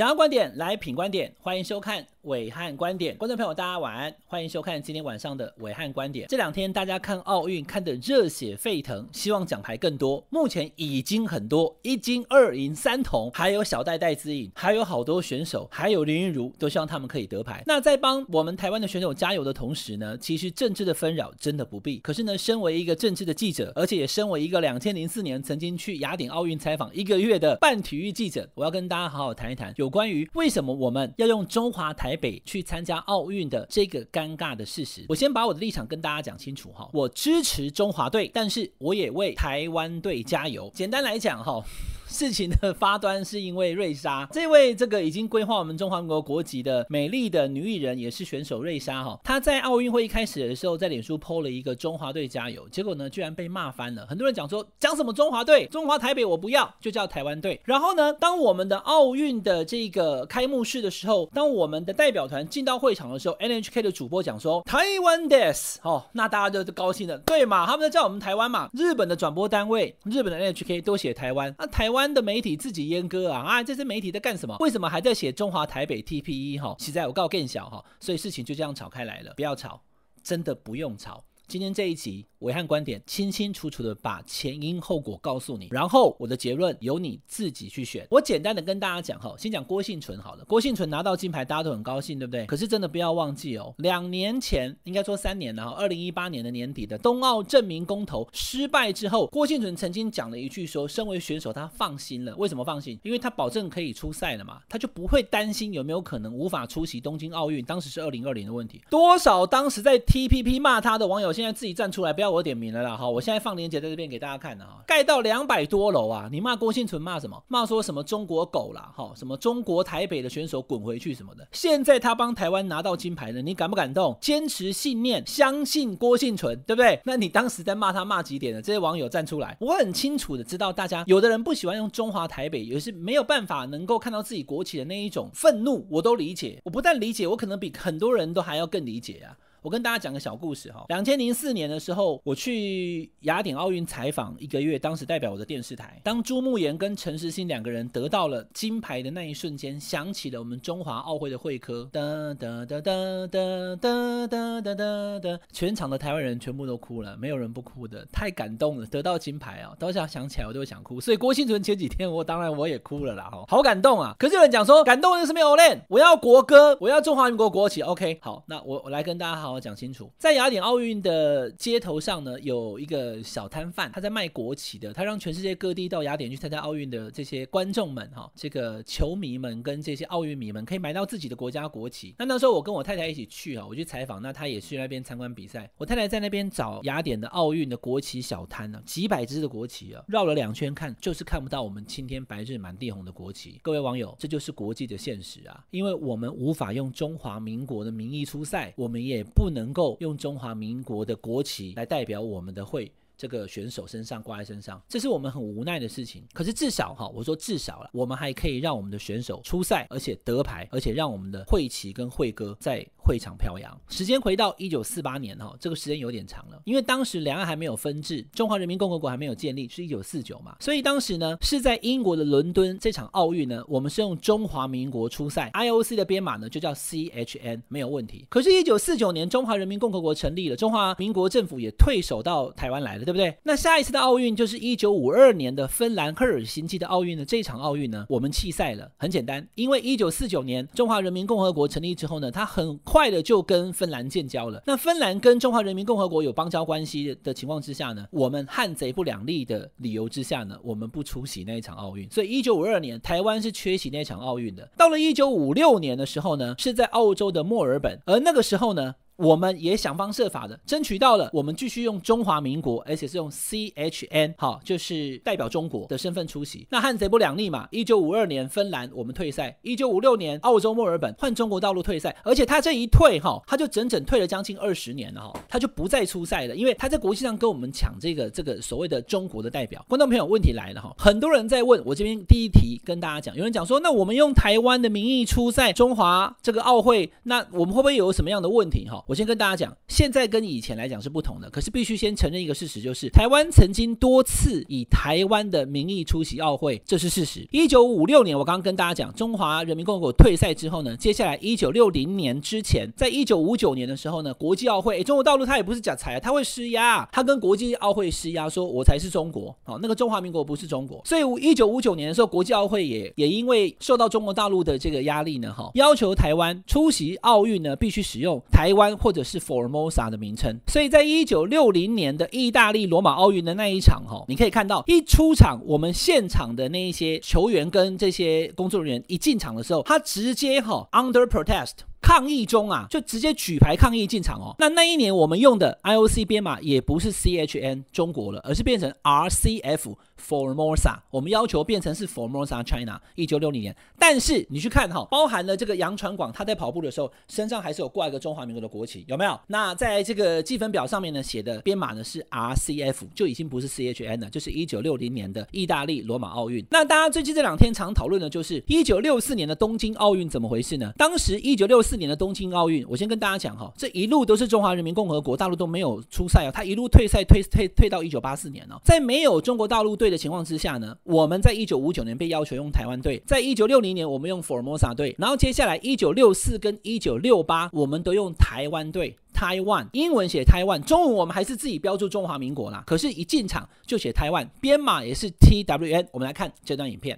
想要观点来品观点，欢迎收看伟汉观点。观众朋友，大家晚安，欢迎收看今天晚上的伟汉观点。这两天大家看奥运看得热血沸腾，希望奖牌更多。目前已经很多，一金二银三铜，还有小戴戴资颖，还有好多选手，还有林昀儒，都希望他们可以得牌。那在帮我们台湾的选手加油的同时呢，其实政治的纷扰真的不必。可是呢，身为一个政治的记者，而且也身为一个两千零四年曾经去雅典奥运采访一个月的半体育记者，我要跟大家好好谈一谈。有关于为什么我们要用中华台台北去参加奥运的这个尴尬的事实，我先把我的立场跟大家讲清楚哈。我支持中华队，但是我也为台湾队加油。简单来讲哈。事情的发端是因为瑞莎 这位这个已经规划我们中华民国国籍的美丽的女艺人，也是选手瑞莎哈，她在奥运会一开始的时候在脸书 PO 了一个中华队加油，结果呢居然被骂翻了。很多人讲说，讲什么中华队，中华台北我不要，就叫台湾队。然后呢，当我们的奥运的这个开幕式的时候，当我们的代表团进到会场的时候，NHK 的主播讲说台湾 des 哦，那大家就高兴了，对嘛？他们在叫我们台湾嘛。日本的转播单位，日本的 NHK 都写台湾，那台湾。的媒体自己阉割啊啊！这些媒体在干什么？为什么还在写中华台北 TPE 哈？实在我告更小哈，所以事情就这样吵开来了。不要吵，真的不用吵。今天这一集。暐瀚观点清清楚楚的把前因后果告诉你，然后我的结论由你自己去选。我简单的跟大家讲哈，先讲郭幸存好了。郭幸存拿到金牌，大家都很高兴，对不对？可是真的不要忘记哦，两年前应该说三年了哈，二零一八年的年底的冬奥证明公投失败之后，郭幸存曾经讲了一句说，身为选手他放心了。为什么放心？因为他保证可以出赛了嘛，他就不会担心有没有可能无法出席东京奥运。当时是二零二零的问题，多少当时在 TPP 骂他的网友，现在自己站出来，不要我点名了啦哈。我现在放链接在这边给大家看的哈，盖到两百多楼啊！你骂郭婞淳骂什么？骂说什么中国狗啦，哈，什么中国台北的选手滚回去什么的。现在他帮台湾拿到金牌了，你感不感动？坚持信念，相信郭婞淳，对不对？那你当时在骂他骂几点的？这些网友站出来，我很清楚的知道，大家有的人不喜欢用中华台北，也是没有办法能够看到自己国旗的那一种愤怒，我都理解。我不但理解，我可能比很多人都还要更理解啊。我跟大家讲个小故事哈，两千零四年的时候，我去雅典奥运采访一个月，当时代表我的电视台。当朱木炎跟陈时欣两个人得到了金牌的那一瞬间，响起了我们中华奥会的会歌，哒哒哒哒哒哒哒哒哒，全场的台湾人全部都哭了，没有人不哭的，太感动了，得到金牌啊，当下想起来我都会想哭。所以郭庆存前几天我当然我也哭了啦，哈，好感动啊！可是有人讲说，感动的是没有练，我要国歌，我要中华民国国旗。OK，好，那我我来跟大家好。好讲清楚，在雅典奥运的街头上呢，有一个小摊贩，他在卖国旗的，他让全世界各地到雅典去参加奥运的这些观众们，哈，这个球迷们跟这些奥运迷们，可以买到自己的国家国旗。那那时候我跟我太太一起去啊，我去采访，那他也去那边参观比赛。我太太在那边找雅典的奥运的国旗小摊呢，几百只的国旗啊，绕了两圈看，就是看不到我们青天白日满地红的国旗。各位网友，这就是国际的现实啊，因为我们无法用中华民国的名义出赛，我们也。不能够用中华民国的国旗来代表我们的会。这个选手身上挂在身上，这是我们很无奈的事情。可是至少哈，我说至少了，我们还可以让我们的选手出赛，而且得牌，而且让我们的会旗跟会歌在会场飘扬。时间回到一九四八年哈，这个时间有点长了，因为当时两岸还没有分治，中华人民共和国还没有建立，是一九四九嘛，所以当时呢是在英国的伦敦这场奥运呢，我们是用中华民国出赛，IOC 的编码呢就叫 CHN，没有问题。可是，一九四九年中华人民共和国成立了，中华民国政府也退守到台湾来了。对不对？那下一次的奥运就是一九五二年的芬兰赫尔辛基的奥运呢？这场奥运呢，我们弃赛了。很简单，因为一九四九年中华人民共和国成立之后呢，它很快快的就跟芬兰建交了。那芬兰跟中华人民共和国有邦交关系的情况之下呢，我们汉贼不两立的理由之下呢，我们不出席那一场奥运。所以一九五二年台湾是缺席那一场奥运的。到了一九五六年的时候呢，是在澳洲的墨尔本，而那个时候呢。我们也想方设法的争取到了，我们继续用中华民国，而且是用 CHN，好，就是代表中国的身份出席。那汉贼不两立嘛，一九五二年芬兰我们退赛，一九五六年澳洲墨尔本换中国大陆退赛，而且他这一退哈，他就整整退了将近二十年了哈，他就不再出赛了，因为他在国际上跟我们抢这个这个所谓的中国的代表。观众朋友，问题来了哈，很多人在问我这边第一题跟大家讲，有人讲说，那我们用台湾的名义出赛中华这个奥会，那我们会不会有什么样的问题哈？我先跟大家讲，现在跟以前来讲是不同的。可是必须先承认一个事实，就是台湾曾经多次以台湾的名义出席奥会，这是事实。一九五六年，我刚刚跟大家讲，中华人民共和国退赛之后呢，接下来一九六零年之前，在一九五九年的时候呢，国际奥会，中国大陆它也不是假财啊，它会施压，它跟国际奥会施压，说我才是中国，好，那个中华民国不是中国。所以一九五九年的时候，国际奥会也也因为受到中国大陆的这个压力呢，哈，要求台湾出席奥运呢，必须使用台湾或者是 Formosa 的名称。所以在一九六零年的意大利罗马奥运的那一场，哈，你可以看到一出场，我们现场的那一些球员跟这些工作人员一进场的时候，他直接哈 under protest。抗议中啊，就直接举牌抗议进场哦。那那一年我们用的 IOC 编码也不是 CHN 中国了，而是变成 RCF Formosa。我们要求变成是 Formosa China。一九六零年，但是你去看哈，包含了这个杨传广，他在跑步的时候身上还是有挂一个中华民国的国旗，有没有？那在这个计分表上面呢，写的编码呢是 RCF，就已经不是 CHN 了，就是一九六零年的意大利罗马奥运。那大家最近这两天常讨论的就是一九六四年的东京奥运怎么回事呢？当时一九六四。年的东京奥运，我先跟大家讲哈，这一路都是中华人民共和国大陆都没有出赛哦，他一路退赛退退退到一九八四年哦，在没有中国大陆队的情况之下呢，我们在一九五九年被要求用台湾队，在一九六零年我们用 Formosa 队，然后接下来一九六四跟一九六八我们都用台湾队，Taiwan，英文写台湾，中文我们还是自己标注中华民国啦，可是一进场就写台湾，编码也是 TWN，我们来看这段影片。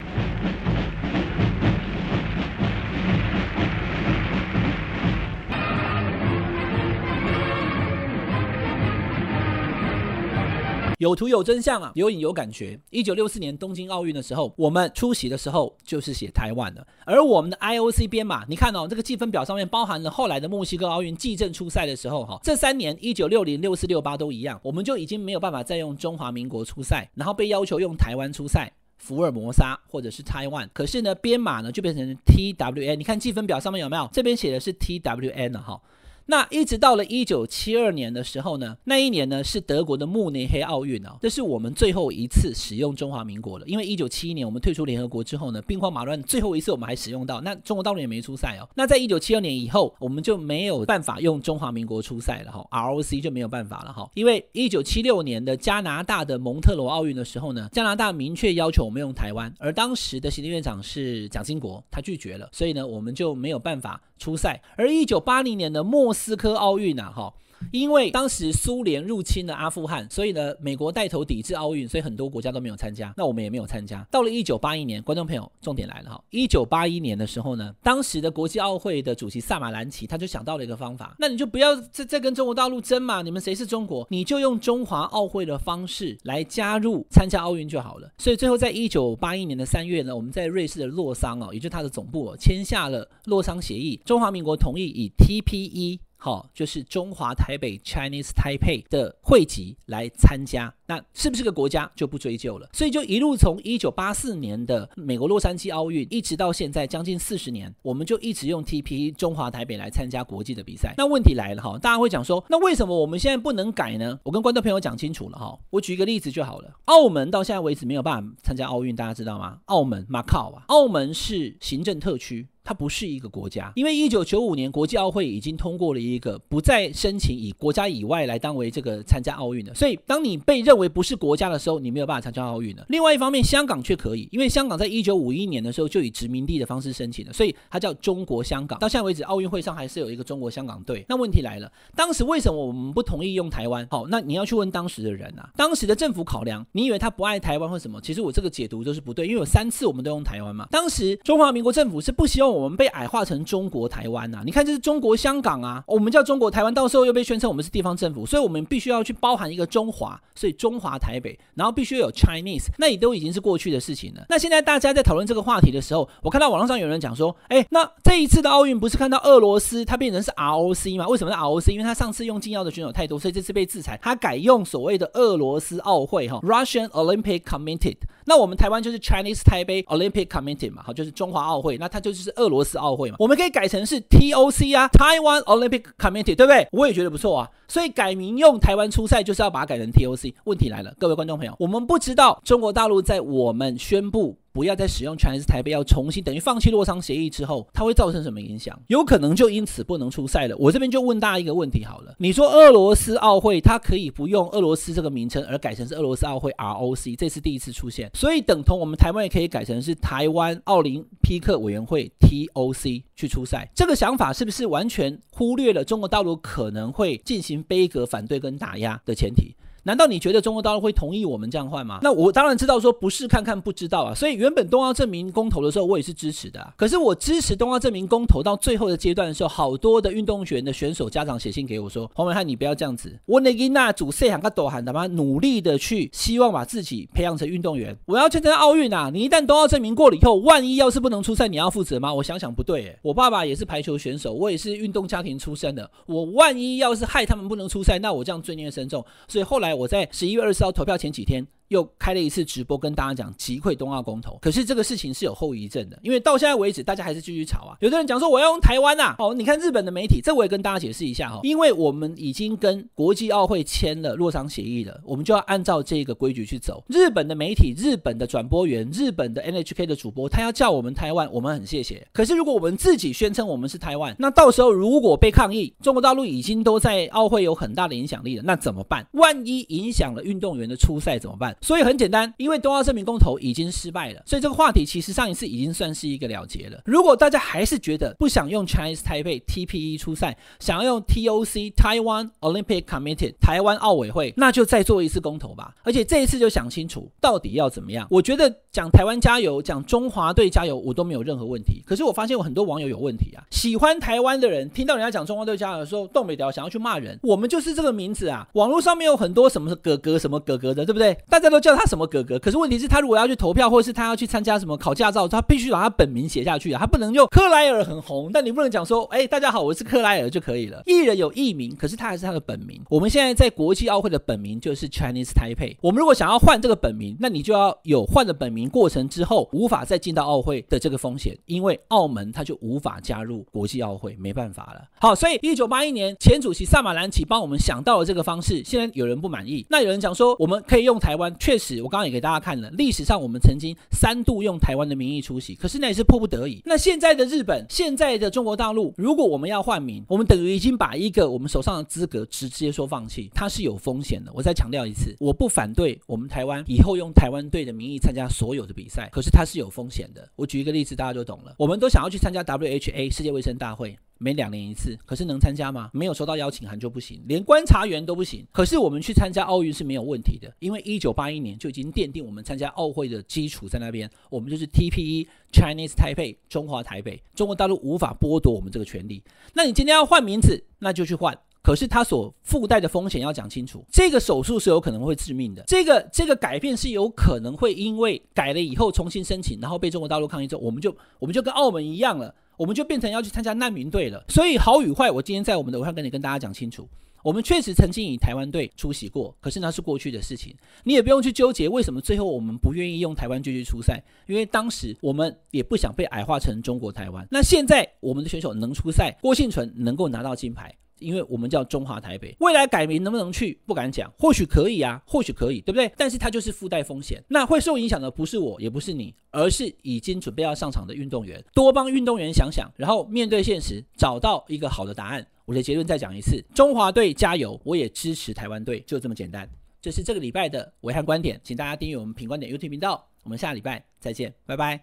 有图有真相啊，有影有感觉。一九六四年东京奥运的时候，我们出席的时候就是写台湾的，而我们的 IOC 编码，你看哦，这个计分表上面包含了后来的墨西哥奥运计正出赛的时候，哈，这三年一九六零、六四、六八都一样，我们就已经没有办法再用中华民国出赛，然后被要求用台湾出赛，福尔摩沙或者是台湾，可是呢，编码呢就变成 TWN，你看计分表上面有没有？这边写的是 TWN 了哈。那一直到了一九七二年的时候呢，那一年呢是德国的慕尼黑奥运哦，这是我们最后一次使用中华民国了。因为一九七一年我们退出联合国之后呢，兵荒马乱，最后一次我们还使用到。那中国大陆也没出赛哦。那在一九七二年以后，我们就没有办法用中华民国出赛了哈，ROC 就没有办法了哈。因为一九七六年的加拿大的蒙特罗奥运的时候呢，加拿大明确要求我们用台湾，而当时的行政院长是蒋经国，他拒绝了，所以呢，我们就没有办法出赛。而一九八零年的莫斯科奥运啊，哈。因为当时苏联入侵了阿富汗，所以呢，美国带头抵制奥运，所以很多国家都没有参加。那我们也没有参加。到了一九八一年，观众朋友，重点来了哈！一九八一年的时候呢，当时的国际奥会的主席萨马兰奇他就想到了一个方法，那你就不要再再跟中国大陆争嘛，你们谁是中国？你就用中华奥会的方式来加入参加奥运就好了。所以最后在一九八一年的三月呢，我们在瑞士的洛桑哦，也就是他的总部哦，签下了洛桑协议，中华民国同意以 TPE。好，就是中华台北 Chinese Taipei 的会籍来参加，那是不是个国家就不追究了？所以就一路从一九八四年的美国洛杉矶奥运，一直到现在将近四十年，我们就一直用 TP 中华台北来参加国际的比赛。那问题来了哈，大家会讲说，那为什么我们现在不能改呢？我跟观众朋友讲清楚了哈，我举一个例子就好了。澳门到现在为止没有办法参加奥运，大家知道吗？澳门马卡啊，澳门是行政特区。它不是一个国家，因为一九九五年国际奥会已经通过了一个不再申请以国家以外来当为这个参加奥运的，所以当你被认为不是国家的时候，你没有办法参加奥运的。另外一方面，香港却可以，因为香港在一九五一年的时候就以殖民地的方式申请了，所以它叫中国香港。到现在为止，奥运会上还是有一个中国香港队。那问题来了，当时为什么我们不同意用台湾？好，那你要去问当时的人啊，当时的政府考量，你以为他不爱台湾或什么？其实我这个解读都是不对，因为有三次我们都用台湾嘛。当时中华民国政府是不希望我我们被矮化成。中国台湾呐、你看这是中国香港啊，我们叫中国台湾，到时候又被宣称我们是地方政府，所以我们必须要去包含一个中华，所以中华台北，然后必须有 Chinese，那也都已经是过去的事情了。那现在大家在讨论这个话题的时候，我看到网络上有人讲说，哎，那这一次的奥运不是看到俄罗斯它变成是 ROC 吗？为什么是 ROC？因为它上次用禁药的选手太多，所以这次被制裁，它改用所谓的俄罗斯奥会哈，Russian Olympic Committee。那我们台湾就是 Chinese Taipei Olympic Committee 嘛，好，就是中华奥会，那它就是俄罗斯奥会嘛。我们可以改成是 TOC 啊，Taiwan Olympic Committee，对不对？我也觉得不错啊。所以改名用台湾出赛，就是要把它改成 TOC。问题来了，各位观众朋友，我们不知道中国大陆在我们宣布不要再使用 Chinese 台北，要重新等于放弃洛桑协议之后，它会造成什么影响？有可能就因此不能出赛了。我这边就问大家一个问题好了，你说俄罗斯奥会它可以不用俄罗斯这个名称，而改成是俄罗斯奥会 ROC，这是第一次出现，所以等同我们台湾也可以改成是台湾奥林匹克委员会 TOC 去出赛。这个想法是不是完全忽略了中国大陆可能会进行杯葛反对跟打压的前提？难道你觉得中国大陆会同意我们这样换吗？那我当然知道说不是看看不知道啊。所以原本东奥证明公投的时候，我也是支持的啊。可是我支持东奥证明公投到最后的阶段的时候，好多的运动员的选手家长写信给我说：“黄伟汉，你不要这样子。我那个那组赛喊个抖喊，他妈努力的去希望把自己培养成运动员。我要参加奥运啊！你一旦东奥证明过了以后，万一要是不能出赛，你要负责吗？我想想不对，我爸爸也是排球选手，我也是运动家庭出身的。我万一要是害他们不能出赛，那我这样罪孽深重。所以后来我在十一月二十四号投票前几天。又开了一次直播，跟大家讲击溃冬奥公投。可是这个事情是有后遗症的，因为到现在为止，大家还是继续吵啊。有的人讲说我要用台湾呐，哦，你看日本的媒体，这我也跟大家解释一下哈，因为我们已经跟国际奥会签了洛桑协议了，我们就要按照这个规矩去走。日本的媒体、日本的转播员、日本的 NHK 的主播，他要叫我们台湾，我们很谢谢。可是如果我们自己宣称我们是台湾，那到时候如果被抗议，中国大陆已经都在奥会有很大的影响力了，那怎么办？万一影响了运动员的出赛怎么办？所以很简单。因为东奥正名公投已经失败了，所以这个话题其实上一次已经算是一个了结了。如果大家还是觉得不想用 Chinese Taipei TPE 出赛，想要用 TOC Taiwan Olympic Committee 台湾奥委会，那就再做一次公投吧。而且这一次就想清楚到底要怎么样。我觉得讲台湾加油，讲中华队加油，我都没有任何问题。可是我发现有很多网友有问题啊，喜欢台湾的人听到人家讲中华队加油的时候，动不了，想要去骂人。我们就是这个名字啊，网络上面有很多什么哥哥什么哥哥的，对不对？但家都叫他什么哥哥。可是问题是，他如果要去投票，或者是他要去参加什么考驾照，他必须把他本名写下去啊，他不能用克莱尔很红，但你不能讲说，哎，大家好，我是克莱尔就可以了。艺人有艺名，可是他还是他的本名。我们现在在国际奥会的本名就是 Chinese Taipei。我们如果想要换这个本名，那你就要有换了本名过程之后无法再进到奥会的这个风险，因为澳门他就无法加入国际奥会，没办法了。好，所以一九八一年前主席萨马兰奇帮我们想到了这个方式，现在有人不满意，那有人讲说我们可以用台湾，确实，我刚刚也给大家看了历史上我们曾经三度用台湾的名义出席，可是那也是迫不得已。那现在的日本，现在的中国大陆，如果我们要换名，我们等于已经把一个我们手上的资格直接说放弃，它是有风险的。我再强调一次，我不反对我们台湾以后用台湾队的名义参加所有的比赛，可是它是有风险的。我举一个例子，大家就懂了。我们都想要去参加 WHA 世界卫生大会。每两年一次，可是能参加吗？没有收到邀请函就不行，连观察员都不行。可是我们去参加奥运是没有问题的，因为一九八一年就已经奠定我们参加奥会的基础在那边。我们就是 TPE Chinese Taipei 中华台北，中国大陆无法剥夺我们这个权利。那你今天要换名字，那就去换。可是它所附带的风险要讲清楚，这个手术是有可能会致命的，这个这个改变是有可能会因为改了以后重新申请，然后被中国大陆抗议之后，我们就我们就跟澳门一样了。我们就变成要去参加难民队了，所以好与坏，我今天在我们的文上跟你跟大家讲清楚。我们确实曾经以台湾队出席过，可是那是过去的事情，你也不用去纠结为什么最后我们不愿意用台湾队去出赛，因为当时我们也不想被矮化成中国台湾。那现在我们的选手能出赛，郭庆纯能够拿到金牌。因为我们叫中华台北，未来改名能不能去不敢讲，或许可以啊，或许可以，对不对？但是它就是附带风险，那会受影响的不是我，也不是你，而是已经准备要上场的运动员。多帮运动员想想，然后面对现实，找到一个好的答案。我的结论再讲一次：中华队加油！我也支持台湾队，就这么简单。这是这个礼拜的暐瀚观点，请大家订阅我们品观点 YouTube 频道。我们下礼拜再见，拜拜。